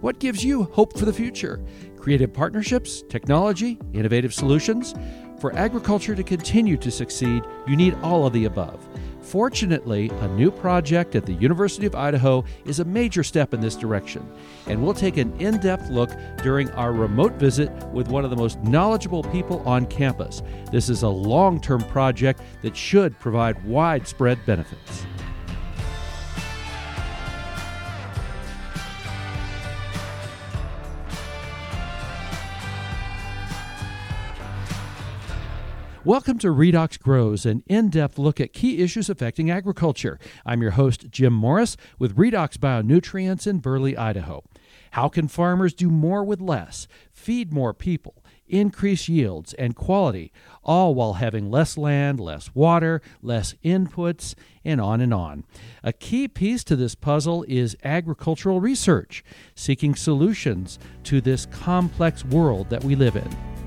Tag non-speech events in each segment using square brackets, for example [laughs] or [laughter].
What gives you hope for the future? Creative partnerships, technology, innovative solutions? For agriculture to continue to succeed, you need all of the above. Fortunately, a new project at the University of Idaho is a major step in this direction, and we'll take an in depth look during our remote visit with one of the most knowledgeable people on campus. This is a long term project that should provide widespread benefits. Welcome to Redox Grows, an in depth look at key issues affecting agriculture. I'm your host, Jim Morris, with Redox Bionutrients in Burley, Idaho. How can farmers do more with less, feed more people, increase yields and quality, all while having less land, less water, less inputs, and on and on. A key piece to this puzzle is agricultural research, seeking solutions to this complex world that we live in.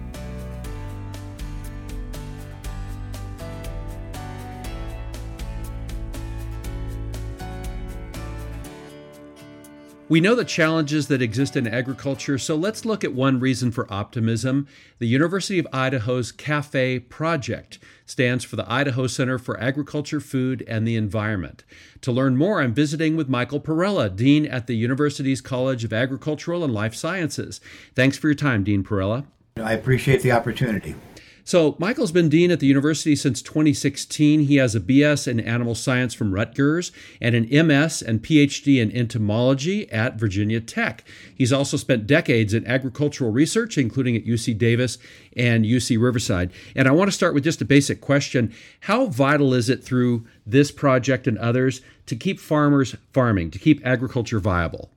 We know the challenges that exist in agriculture, so let's look at one reason for optimism. The University of Idaho's CAFE project stands for the Idaho Center for Agriculture, Food, and the Environment. To learn more, I'm visiting with Michael Parrella, Dean at the university's College of Agricultural and Life Sciences. Thanks for your time, Dean Parrella. I appreciate the opportunity. So, Michael's been dean at the university since 2016. He has a BS in animal science from Rutgers and an MS and PhD in entomology at Virginia Tech. He's also spent decades in agricultural research, including at UC Davis and UC Riverside. And I want to start with just a basic question How vital is it through this project and others to keep farmers farming, to keep agriculture viable?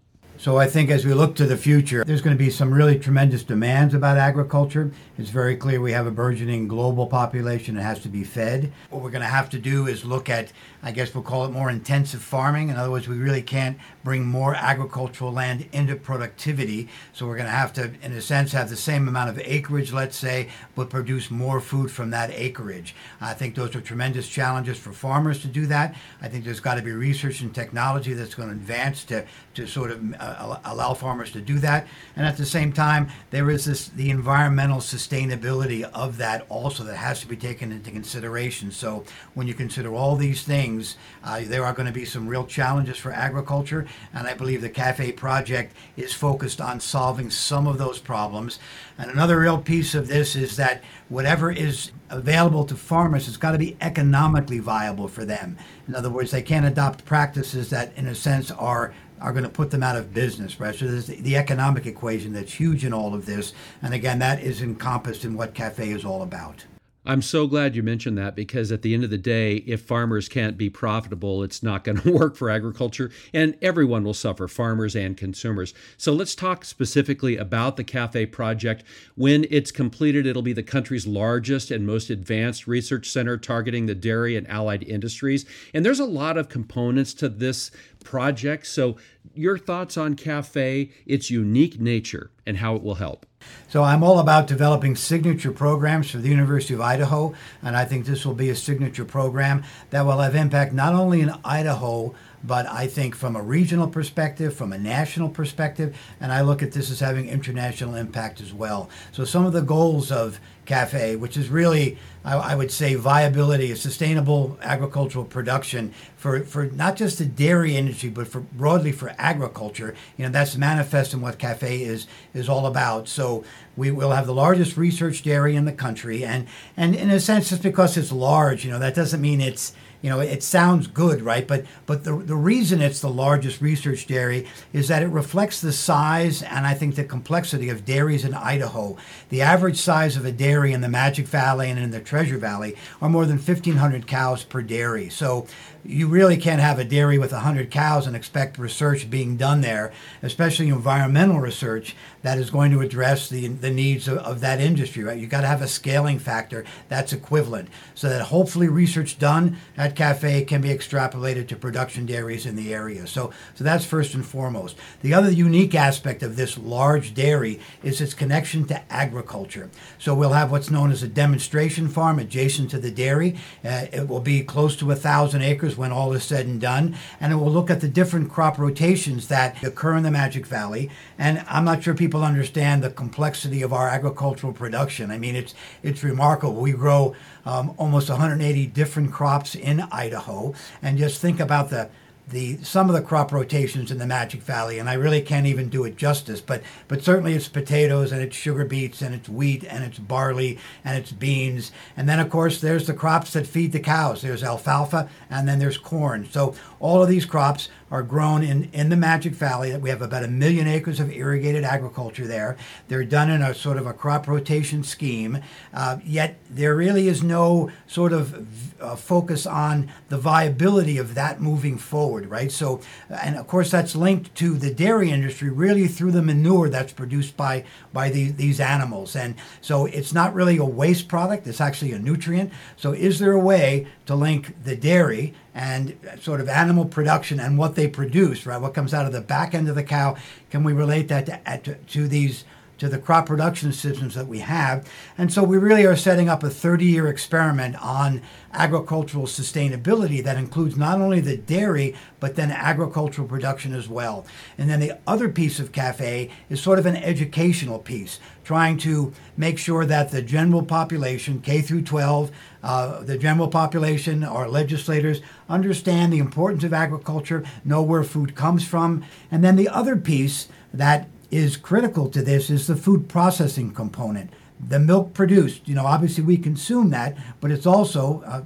So I think as we look to the future, there's going to be some really tremendous demands about agriculture. It's very clear we have a burgeoning global population that has to be fed. What we're going to have to do is look at, I guess we'll call it more intensive farming. In other words, we really can't bring more agricultural land into productivity. So we're going to have to, in a sense, have the same amount of acreage, let's say, but produce more food from that acreage. I think those are tremendous challenges for farmers to do that. I think there's got to be research and technology that's going to advance to, to sort of uh, allow farmers to do that. And at the same time, there is this the environmental sustainability of that also that has to be taken into consideration. So when you consider all these things, uh, there are going to be some real challenges for agriculture, and I believe the CAFE project is focused on solving some of those problems. And another real piece of this is that whatever is available to farmers has got to be economically viable for them. In other words, they can't adopt practices that, in a sense, are are going to put them out of business, right? So there's the, economic equation that's huge in all of this. And again, that is encompassed in what CAFE is all about. I'm so glad you mentioned that because at the end of the day, if farmers can't be profitable, it's not going [laughs] to work for agriculture and everyone will suffer, farmers and consumers. So let's talk specifically about the CAFE project. When it's completed, it'll be the country's largest and most advanced research center targeting the dairy and allied industries. And there's a lot of components to this project. So, your thoughts on CAFE, its unique nature, and how it will help? So I'm all about developing signature programs for the University of Idaho, and I think this will be a signature program that will have impact not only in Idaho, but I think from a regional perspective, from a national perspective, and I look at this as having international impact as well. So some of the goals of CAFE, which is really, I, I would say, viability, a sustainable agricultural production for, for not just the dairy industry, but for broadly for agriculture. You know, that's manifest in what CAFE is is all about. So we will have the largest research dairy in the country, and and in a sense, just because it's large, you know, that doesn't mean it's you know, it sounds good, right? But but the the reason it's the largest research dairy is that it reflects the size and I think the complexity of dairies in Idaho. The average size of a dairy in the Magic Valley and in the Treasure Valley are more than 1,500 cows per dairy. So you really can't have a dairy with 100 cows and expect research being done there, especially environmental research that is going to address the, the needs of, of that industry, right? You've got to have a scaling factor that's equivalent so that hopefully research done at cafe can be extrapolated to production dairies in the area. So, so that's first and foremost. The other unique aspect of this large dairy is its connection to agriculture. So we'll have what's known as a demonstration farm adjacent to the dairy. Uh, it will be close to a thousand acres when all is said and done, and it will look at the different crop rotations that occur in the Magic Valley. And I'm not sure people understand the complexity of our agricultural production. I mean, it's it's remarkable. We grow um, almost 180 different crops in Idaho, and just think about the the some of the crop rotations in the Magic Valley, and I really can't even do it justice. But but certainly it's potatoes and it's sugar beets and it's wheat and it's barley and it's beans, and then of course there's the crops that feed the cows. There's alfalfa and then there's corn. So all of these crops are grown in, in the Magic Valley. We have about a million acres of irrigated agriculture there. They're done in a sort of a crop rotation scheme, uh, yet there really is no sort of uh, focus on the viability of that moving forward, right? So, and of course, that's linked to the dairy industry really through the manure that's produced by, by the, these animals. And so it's not really a waste product, it's actually a nutrient. So, is there a way to link the dairy and sort of animal production and what they produce, right? What comes out of the back end of the cow? Can we relate that to, to, these to the crop production systems that we have. And so we really are setting up a 30 year experiment on agricultural sustainability that includes not only the dairy, but then agricultural production as well. And then the other piece of CAFE is sort of an educational piece, trying to make sure that the general population, K through 12, uh, the general population, our legislators, understand the importance of agriculture, know where food comes from. And then the other piece that is critical to this is the food processing component. The milk produced, you know, obviously we consume that, but it's also uh,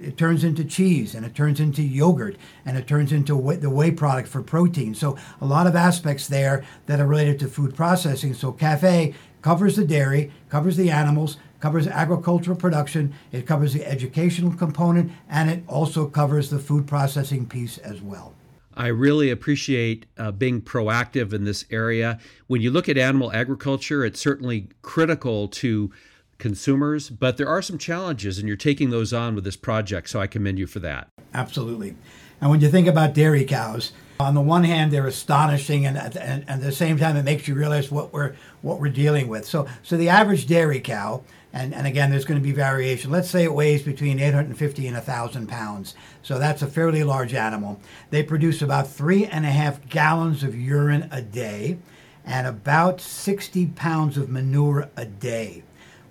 it turns into cheese and it turns into yogurt and it turns into whey, the whey product for protein. So a lot of aspects there that are related to food processing. So cafe covers the dairy, covers the animals, covers agricultural production, it covers the educational component, and it also covers the food processing piece as well. I really appreciate uh, being proactive in this area. When you look at animal agriculture, it's certainly critical to consumers, but there are some challenges, and you're taking those on with this project, so I commend you for that. Absolutely. And when you think about dairy cows, on the one hand, they're astonishing, and, and, and at the same time, it makes you realize what we're what we're dealing with. So, so the average dairy cow and, and again, there's going to be variation. Let's say it weighs between 850 and 1,000 pounds. So that's a fairly large animal. They produce about three and a half gallons of urine a day and about 60 pounds of manure a day.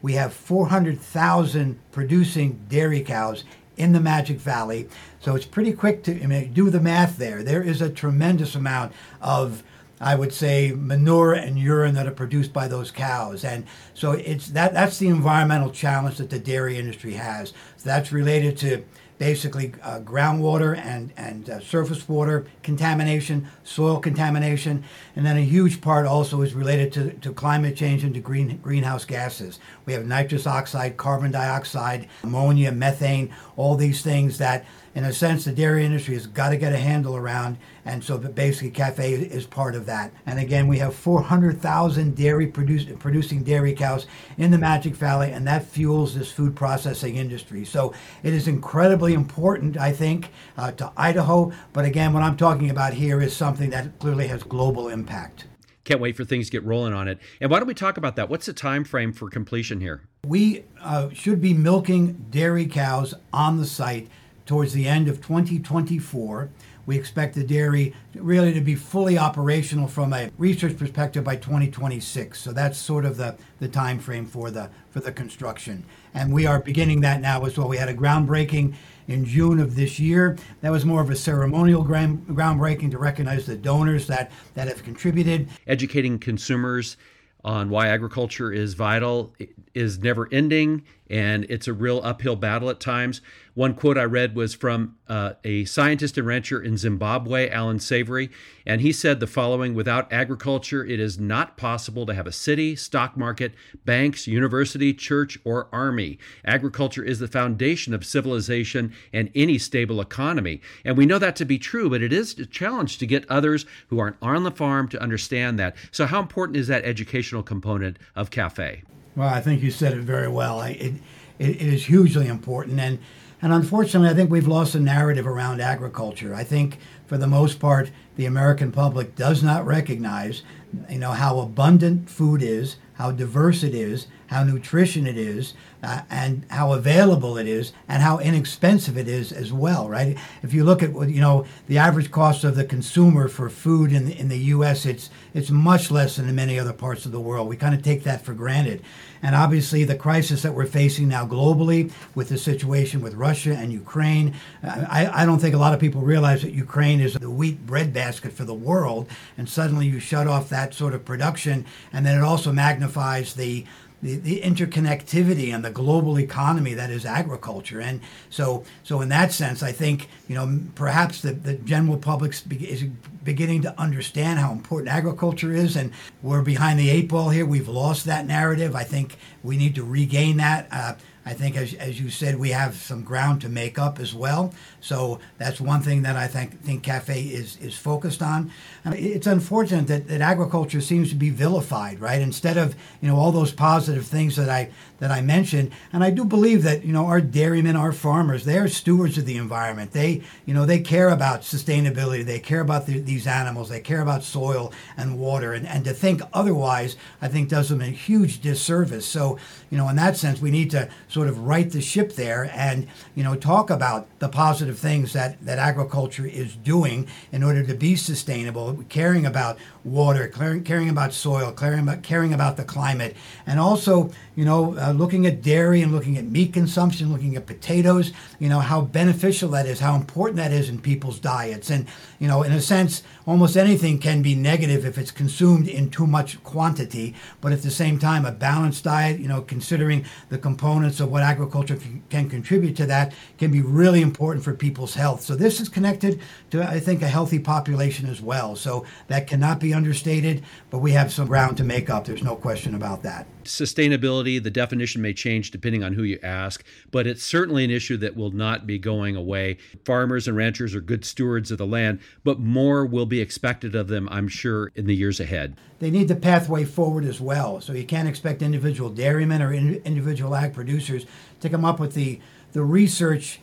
We have 400,000 producing dairy cows in the Magic Valley. So it's pretty quick to I mean, do the math there. There is a tremendous amount of I would say manure and urine that are produced by those cows. And so it's that that's the environmental challenge that the dairy industry has. So that's related to basically uh, groundwater and, and uh, surface water contamination, soil contamination, and then a huge part also is related to, to climate change and to green, greenhouse gases. We have nitrous oxide, carbon dioxide, ammonia, methane, all these things that in a sense, the dairy industry has got to get a handle around, and so basically, Cafe is part of that. And again, we have 400,000 dairy produce, producing dairy cows in the Magic Valley, and that fuels this food processing industry. So it is incredibly important, I think, uh, to Idaho. But again, what I'm talking about here is something that clearly has global impact can't wait for things to get rolling on it. And why don't we talk about that? What's the time frame for completion here? We uh, should be milking dairy cows on the site towards the end of 2024. We expect the dairy really to be fully operational from a research perspective by 2026. So that's sort of the, the time frame for the for the construction. And we are beginning that now as well. We had a groundbreaking in June of this year. That was more of a ceremonial ground, groundbreaking to recognize the donors that, that have contributed. Educating consumers on why agriculture is vital is never ending and it's a real uphill battle at times. One quote I read was from uh, a scientist and rancher in Zimbabwe, Allan Savory, and he said the following Without agriculture, it is not possible to have a city, stock market, banks, university, church, or army. Agriculture is the foundation of civilization and any stable economy. And we know that to be true, but it is a challenge to get others who aren't on the farm to understand that. So, how important is that educational component of CAFE? Well, I think you said it very well. I, it, it, it is hugely important. And And unfortunately, I think we've lost a narrative around agriculture. I think, for the most part, the American public does not recognize, you know, how abundant food is, how diverse it is, how nutrition it is, uh, and how available it is, and how inexpensive it is as well, right? If you look at what you know the average cost of the consumer for food in the, in the U.S., it's it's much less than in many other parts of the world. We kind of take that for granted, and obviously the crisis that we're facing now globally with the situation with Russia and Ukraine, I, I don't think a lot of people realize that Ukraine is the wheat breadbasket for the world, and suddenly you shut off that sort of production, and then it also magnifies the the, the interconnectivity and the global economy that is agriculture. And so, so in that sense, I think you know perhaps the, the general public is beginning to understand how important agriculture is, and we're behind the eight ball here. We've lost that narrative. I think we need to regain that. Uh, I think, as, as you said, we have some ground to make up as well. So that's one thing that I think think Cafe is is focused on. It's unfortunate that, that agriculture seems to be vilified, right? Instead of you know all those positive things that I that I mentioned, and I do believe that you know our dairymen, our farmers, they are stewards of the environment. They you know they care about sustainability. They care about the, these animals. They care about soil and water. And and to think otherwise, I think does them a huge disservice. So you know in that sense, we need to sort of right the ship there and you know talk about the positive things that that agriculture is doing in order to be sustainable, caring about water, caring, caring about soil, caring about caring about the climate, and also you know uh, looking at dairy and looking at meat consumption, looking at potatoes. You know how beneficial that is, how important that is in people's diets, and you know in a sense, almost anything can be negative if it's consumed in too much quantity. But at the same time, a balanced diet, you know, considering the components of what agriculture can contribute to that, can be really important for people's health. So this is connected to, I think, a healthy population as well. So that cannot be understated, but we have some ground to make up. There's no question about that. Sustainability, the definition may change depending on who you ask, but it's certainly an issue that will not be going away. Farmers and ranchers are good stewards of the land, but more will be expected of them, I'm sure, in the years ahead. They need the pathway forward as well. So you can't expect individual dairymen or in, individual ag producers to come up with the, the research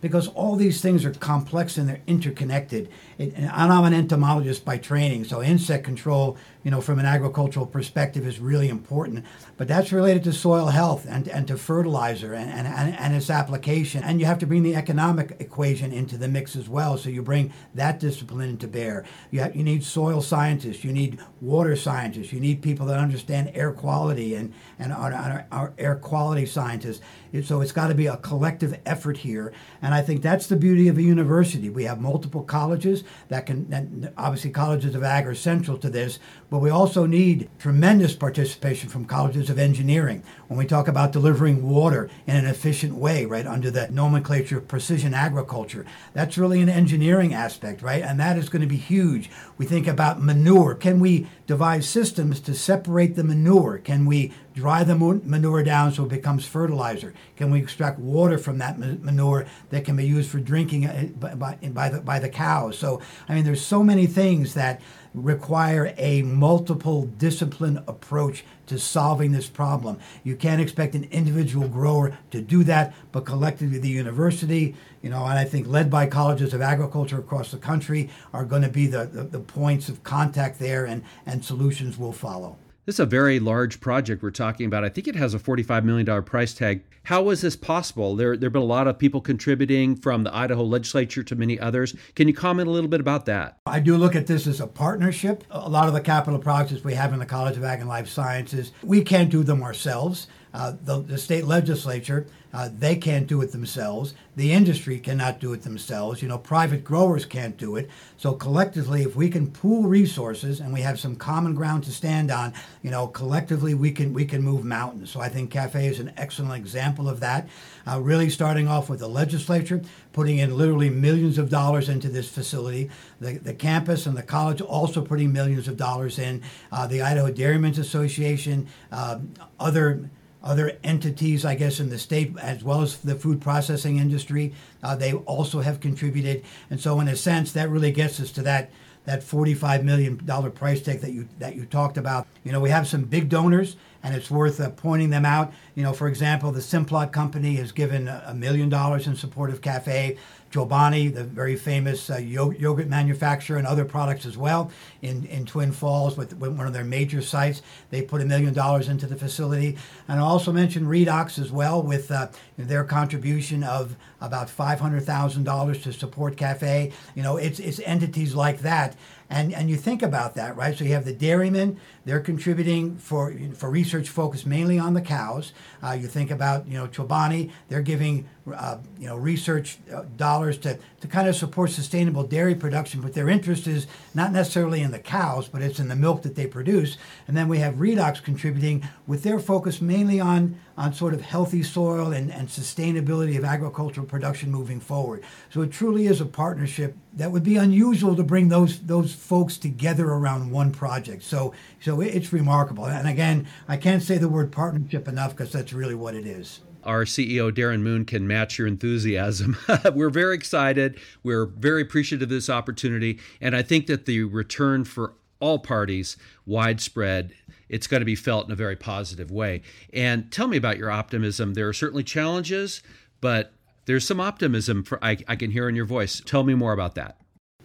because all these things are complex and they're interconnected. It, and I'm an entomologist by training, so insect control you know, from an agricultural perspective is really important. But that's related to soil health and, and to fertilizer and, and, and its application. And you have to bring the economic equation into the mix as well. So you bring that discipline into bear. You, have, you need soil scientists, you need water scientists, you need people that understand air quality and, and our air quality scientists. So it's got to be a collective effort here. And I think that's the beauty of a university. We have multiple colleges that can, obviously, colleges of ag are central to this, but we also need tremendous participation from colleges of engineering when we talk about delivering water in an efficient way, right, under the nomenclature of precision agriculture. That's really an engineering aspect, right? And that is going to be huge. We think about manure. Can we devise systems to separate the manure? Can we dry the manure down so it becomes fertilizer? Can we extract water from that manure that can be used for drinking uh, by, by, the, by the cows? So, I mean, there's so many things that require a multiple discipline approach to solving this problem. You can't expect an individual grower to do that, but collectively the university, you know, and I think led by colleges of agriculture across the country are going to be the, the, the points of contact there and, and solutions will follow. This is a very large project we're talking about. I think it has a $45 million price tag. How was this possible? There, there have been a lot of people contributing from the Idaho legislature to many others. Can you comment a little bit about that? I do look at this as a partnership. A lot of the capital projects we have in the College of Ag and Life Sciences, we can't do them ourselves. Uh, the, the, state legislature, uh, they can't do it themselves. The industry cannot do it themselves. You know, private growers can't do it. So collectively, if we can pool resources and we have some common ground to stand on, you know, collectively we can we can move mountains. So I think Cafe is an excellent example of that. Uh, really starting off with the legislature, putting in literally millions of dollars into this facility. The, the campus and the college also putting millions of dollars in. Uh, the Idaho Dairymen's Association, uh, other other entities, I guess, in the state, as well as the food processing industry. Uh, they also have contributed. And so, in a sense, that really gets us to that that $45 million price tag that you that you talked about. You know, we have some big donors, and it's worth uh, pointing them out. You know, for example, the Simplot company has given a million dollars in support of Cafe. Chobani, the very famous uh, yogurt manufacturer, and other products as well in, in Twin Falls with, with one of their major sites. They put a million dollars into the facility. And I also mentioned Redox as well with uh, their contribution of about $500,000 to support Cafe. You know, it's, it's entities like that and and you think about that, right? So you have the dairymen; they're contributing for for research focused mainly on the cows. Uh, you think about you know Chobani; they're giving uh, you know research uh, dollars to to kind of support sustainable dairy production, but their interest is not necessarily in the cows, but it's in the milk that they produce. And then we have Redox contributing with their focus mainly on on sort of healthy soil and, and sustainability of agricultural production moving forward. So it truly is a partnership that would be unusual to bring those those folks together around one project. So so it's remarkable. And again, I can't say the word partnership enough because that's really what it is our CEO, Darin Moon, can match your enthusiasm. [laughs] We're very excited. We're very appreciative of this opportunity. And I think that the return for all parties, widespread, it's going to be felt in a very positive way. And tell me about your optimism. There are certainly challenges, but there's some optimism for I, I can hear in your voice. Tell me more about that.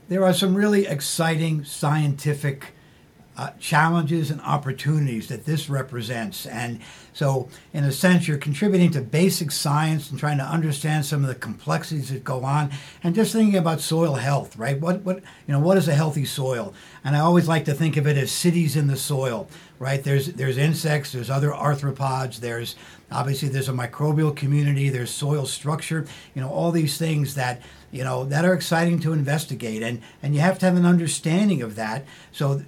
There are some really exciting scientific uh, challenges and opportunities that this represents. And so, in a sense, you're contributing to basic science and trying to understand some of the complexities that go on, and just thinking about soil health, right? What, what, you know, what is a healthy soil? And I always like to think of it as cities in the soil, right? There's there's insects, there's other arthropods, there's obviously there's a microbial community, there's soil structure, you know, all these things that you know that are exciting to investigate, and and you have to have an understanding of that. So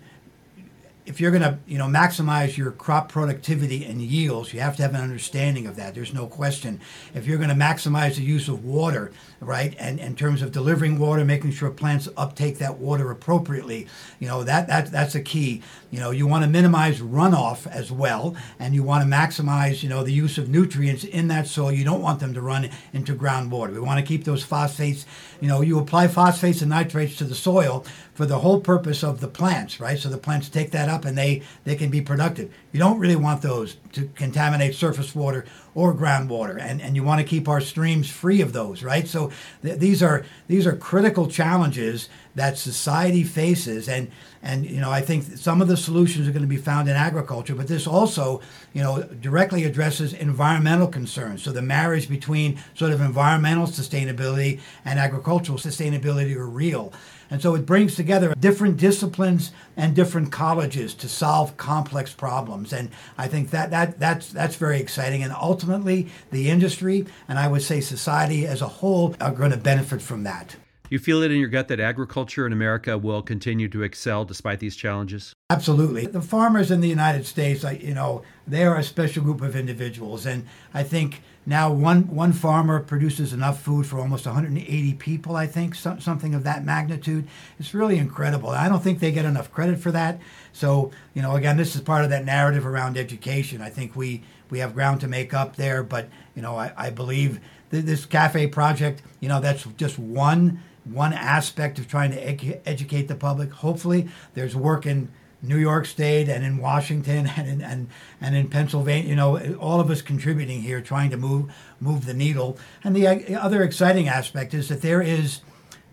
if you're going to you know maximize your crop productivity and yields you have to have an understanding of that. There's no question. If you're going to maximize the use of water right and in terms of delivering water making sure plants uptake that water appropriately you know that, that that's a key you know you want to minimize runoff as well and you want to maximize you know the use of nutrients in that soil you don't want them to run into groundwater we want to keep those phosphates you know you apply phosphates and nitrates to the soil for the whole purpose of the plants, right? So the plants take that up and they, they can be productive. You don't really want those to contaminate surface water or groundwater, and, and you want to keep our streams free of those, right? So th- these are these are critical challenges that society faces, and and you know I think some of the solutions are going to be found in agriculture, but this also you know directly addresses environmental concerns. So the marriage between sort of environmental sustainability and agricultural sustainability are real. And so it brings together different disciplines and different colleges to solve complex problems. And I think that, that that's that's very exciting. And ultimately the industry and I would say society as a whole are going to benefit from that. You feel it in your gut that agriculture in America will continue to excel despite these challenges? Absolutely. The farmers in the United States, you know, they are a special group of individuals. And I think now one, one farmer produces enough food for almost 180 people, I think, so, something of that magnitude. It's really incredible. I don't think they get enough credit for that. So, you know, again, this is part of that narrative around education. I think we, we have ground to make up there, but, you know, I, I believe this cafe project, you know, that's just one one aspect of trying to educate the public. Hopefully, there's work in New York State and in Washington [laughs] and in, and and in Pennsylvania. You know, all of us contributing here, trying to move move the needle. And the uh, other exciting aspect is that there is,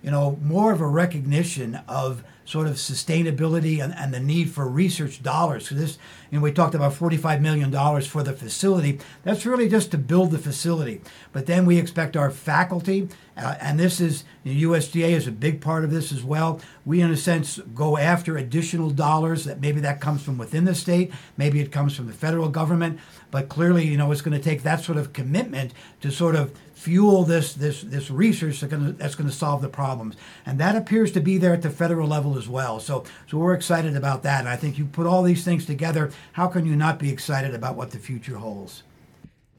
you know, more of a recognition of sort of sustainability and, and the need for research dollars. So this, you know, we talked about $45 million for the facility. That's really just to build the facility. But then we expect our faculty, uh, and this is, the USDA is a big part of this as well. We, in a sense, go after additional dollars that maybe that comes from within the state, maybe it comes from the federal government. But clearly, you know, it's going to take that sort of commitment to sort of fuel this this this research that's going to, that's going to solve the problems, and that appears to be there at the federal level as well. So so we're excited about that, and I think you put all these things together. How can you not be excited about what the future holds?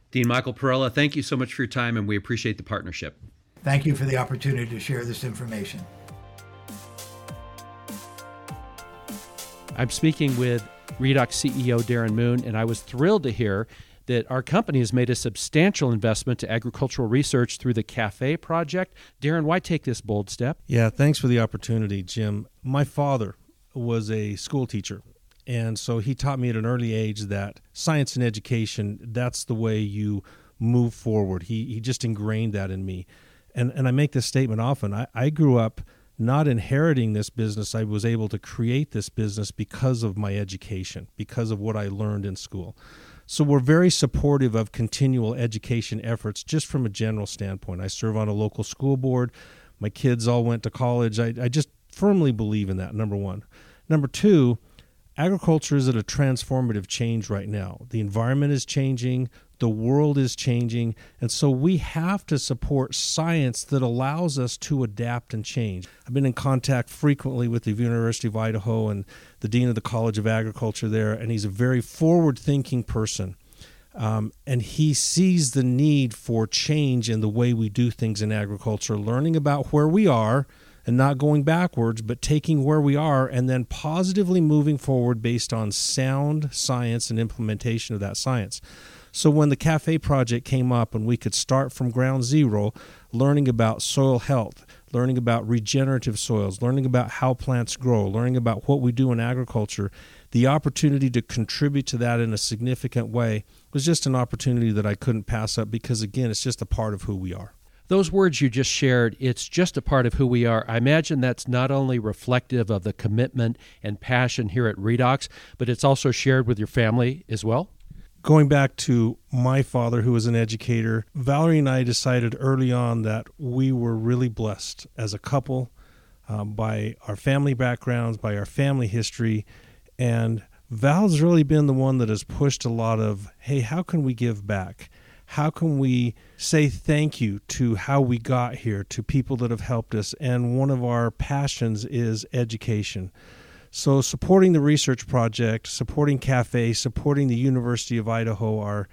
Dean Michael Parrella, thank you so much for your time, and we appreciate the partnership. Thank you for the opportunity to share this information. I'm speaking with Redox CEO Darin Moon, and I was thrilled to hear that our company has made a substantial investment to agricultural research through the CAFE project. Darin, why take this bold step? Yeah, thanks for the opportunity, Jim. My father was a school teacher. And so he taught me at an early age that science and education, that's the way you move forward. He, he just ingrained that in me. And, and I make this statement often. I, I grew up not inheriting this business. I was able to create this business because of my education, because of what I learned in school. So we're very supportive of continual education efforts just from a general standpoint. I serve on a local school board. My kids all went to college. I, I just firmly believe in that, number one. Number two, agriculture is at a transformative change right now. The environment is changing, the world is changing, and so we have to support science that allows us to adapt and change. I've been in contact frequently with the University of Idaho and the Dean of the College of Agriculture there, and he's a very forward thinking person. Um, and he sees the need for change in the way we do things in agriculture, learning about where we are and not going backwards, but taking where we are and then positively moving forward based on sound science and implementation of that science. So when the Cafe project came up and we could start from ground zero, learning about soil health, learning about regenerative soils, learning about how plants grow, learning about what we do in agriculture, the opportunity to contribute to that in a significant way was just an opportunity that I couldn't pass up because, again, it's just a part of who we are those words you just shared, it's just a part of who we are. I imagine that's not only reflective of the commitment and passion here at Redox, but it's also shared with your family as well. Going back to my father, who was an educator, Valerie and I decided early on that we were really blessed as a couple um, by our family backgrounds, by our family history. And Val's really been the one that has pushed a lot of, hey, how can we give back? how can we say thank you to how we got here, to people that have helped us? And one of our passions is education. So, supporting the research project, supporting CAFE, supporting the University of Idaho, our,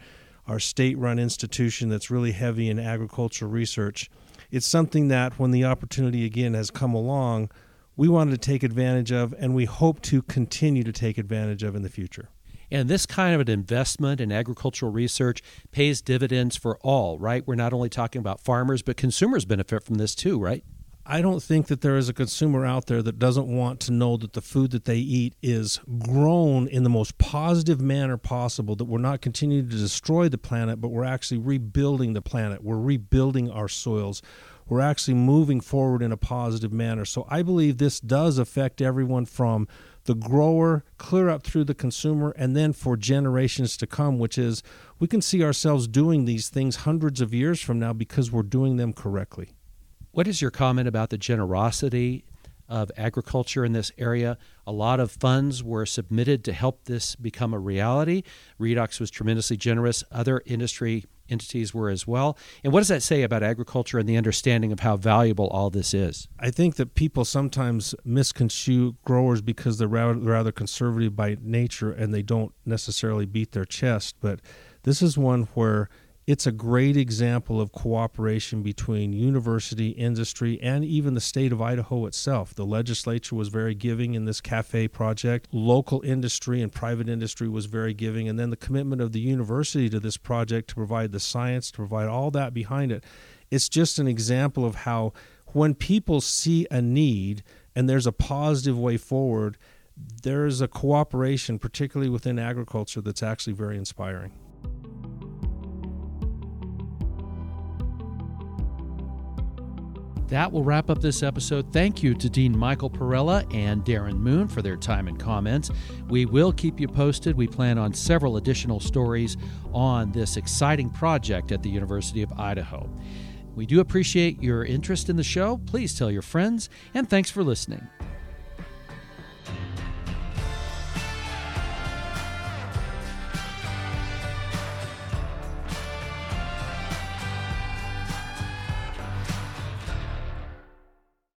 our state run institution that's really heavy in agricultural research, it's something that when the opportunity again has come along, we wanted to take advantage of and we hope to continue to take advantage of in the future. And this kind of an investment in agricultural research pays dividends for all, right? We're not only talking about farmers, but consumers benefit from this too, right? I don't think that there is a consumer out there that doesn't want to know that the food that they eat is grown in the most positive manner possible, that we're not continuing to destroy the planet, but we're actually rebuilding the planet. We're rebuilding our soils. We're actually moving forward in a positive manner. So I believe this does affect everyone from the grower, clear up through the consumer, and then for generations to come, which is we can see ourselves doing these things hundreds of years from now because we're doing them correctly. What is your comment about the generosity of agriculture in this area? A lot of funds were submitted to help this become a reality. Redox was tremendously generous. Other industry entities were as well. And what does that say about agriculture and the understanding of how valuable all this is? I think that people sometimes misconstrue growers because they're rather, rather conservative by nature and they don't necessarily beat their chest. But this is one where it's a great example of cooperation between university, industry, and even the state of Idaho itself. The legislature was very giving in this cafe project. Local industry and private industry was very giving. And then the commitment of the university to this project to provide the science, to provide all that behind it. It's just an example of how when people see a need and there's a positive way forward, there is a cooperation, particularly within agriculture, that's actually very inspiring. That will wrap up this episode. Thank you to Dean Michael Parrella and Darin Moon for their time and comments. We will keep you posted. We plan on several additional stories on this exciting project at the University of Idaho. We do appreciate your interest in the show. Please tell your friends, and thanks for listening.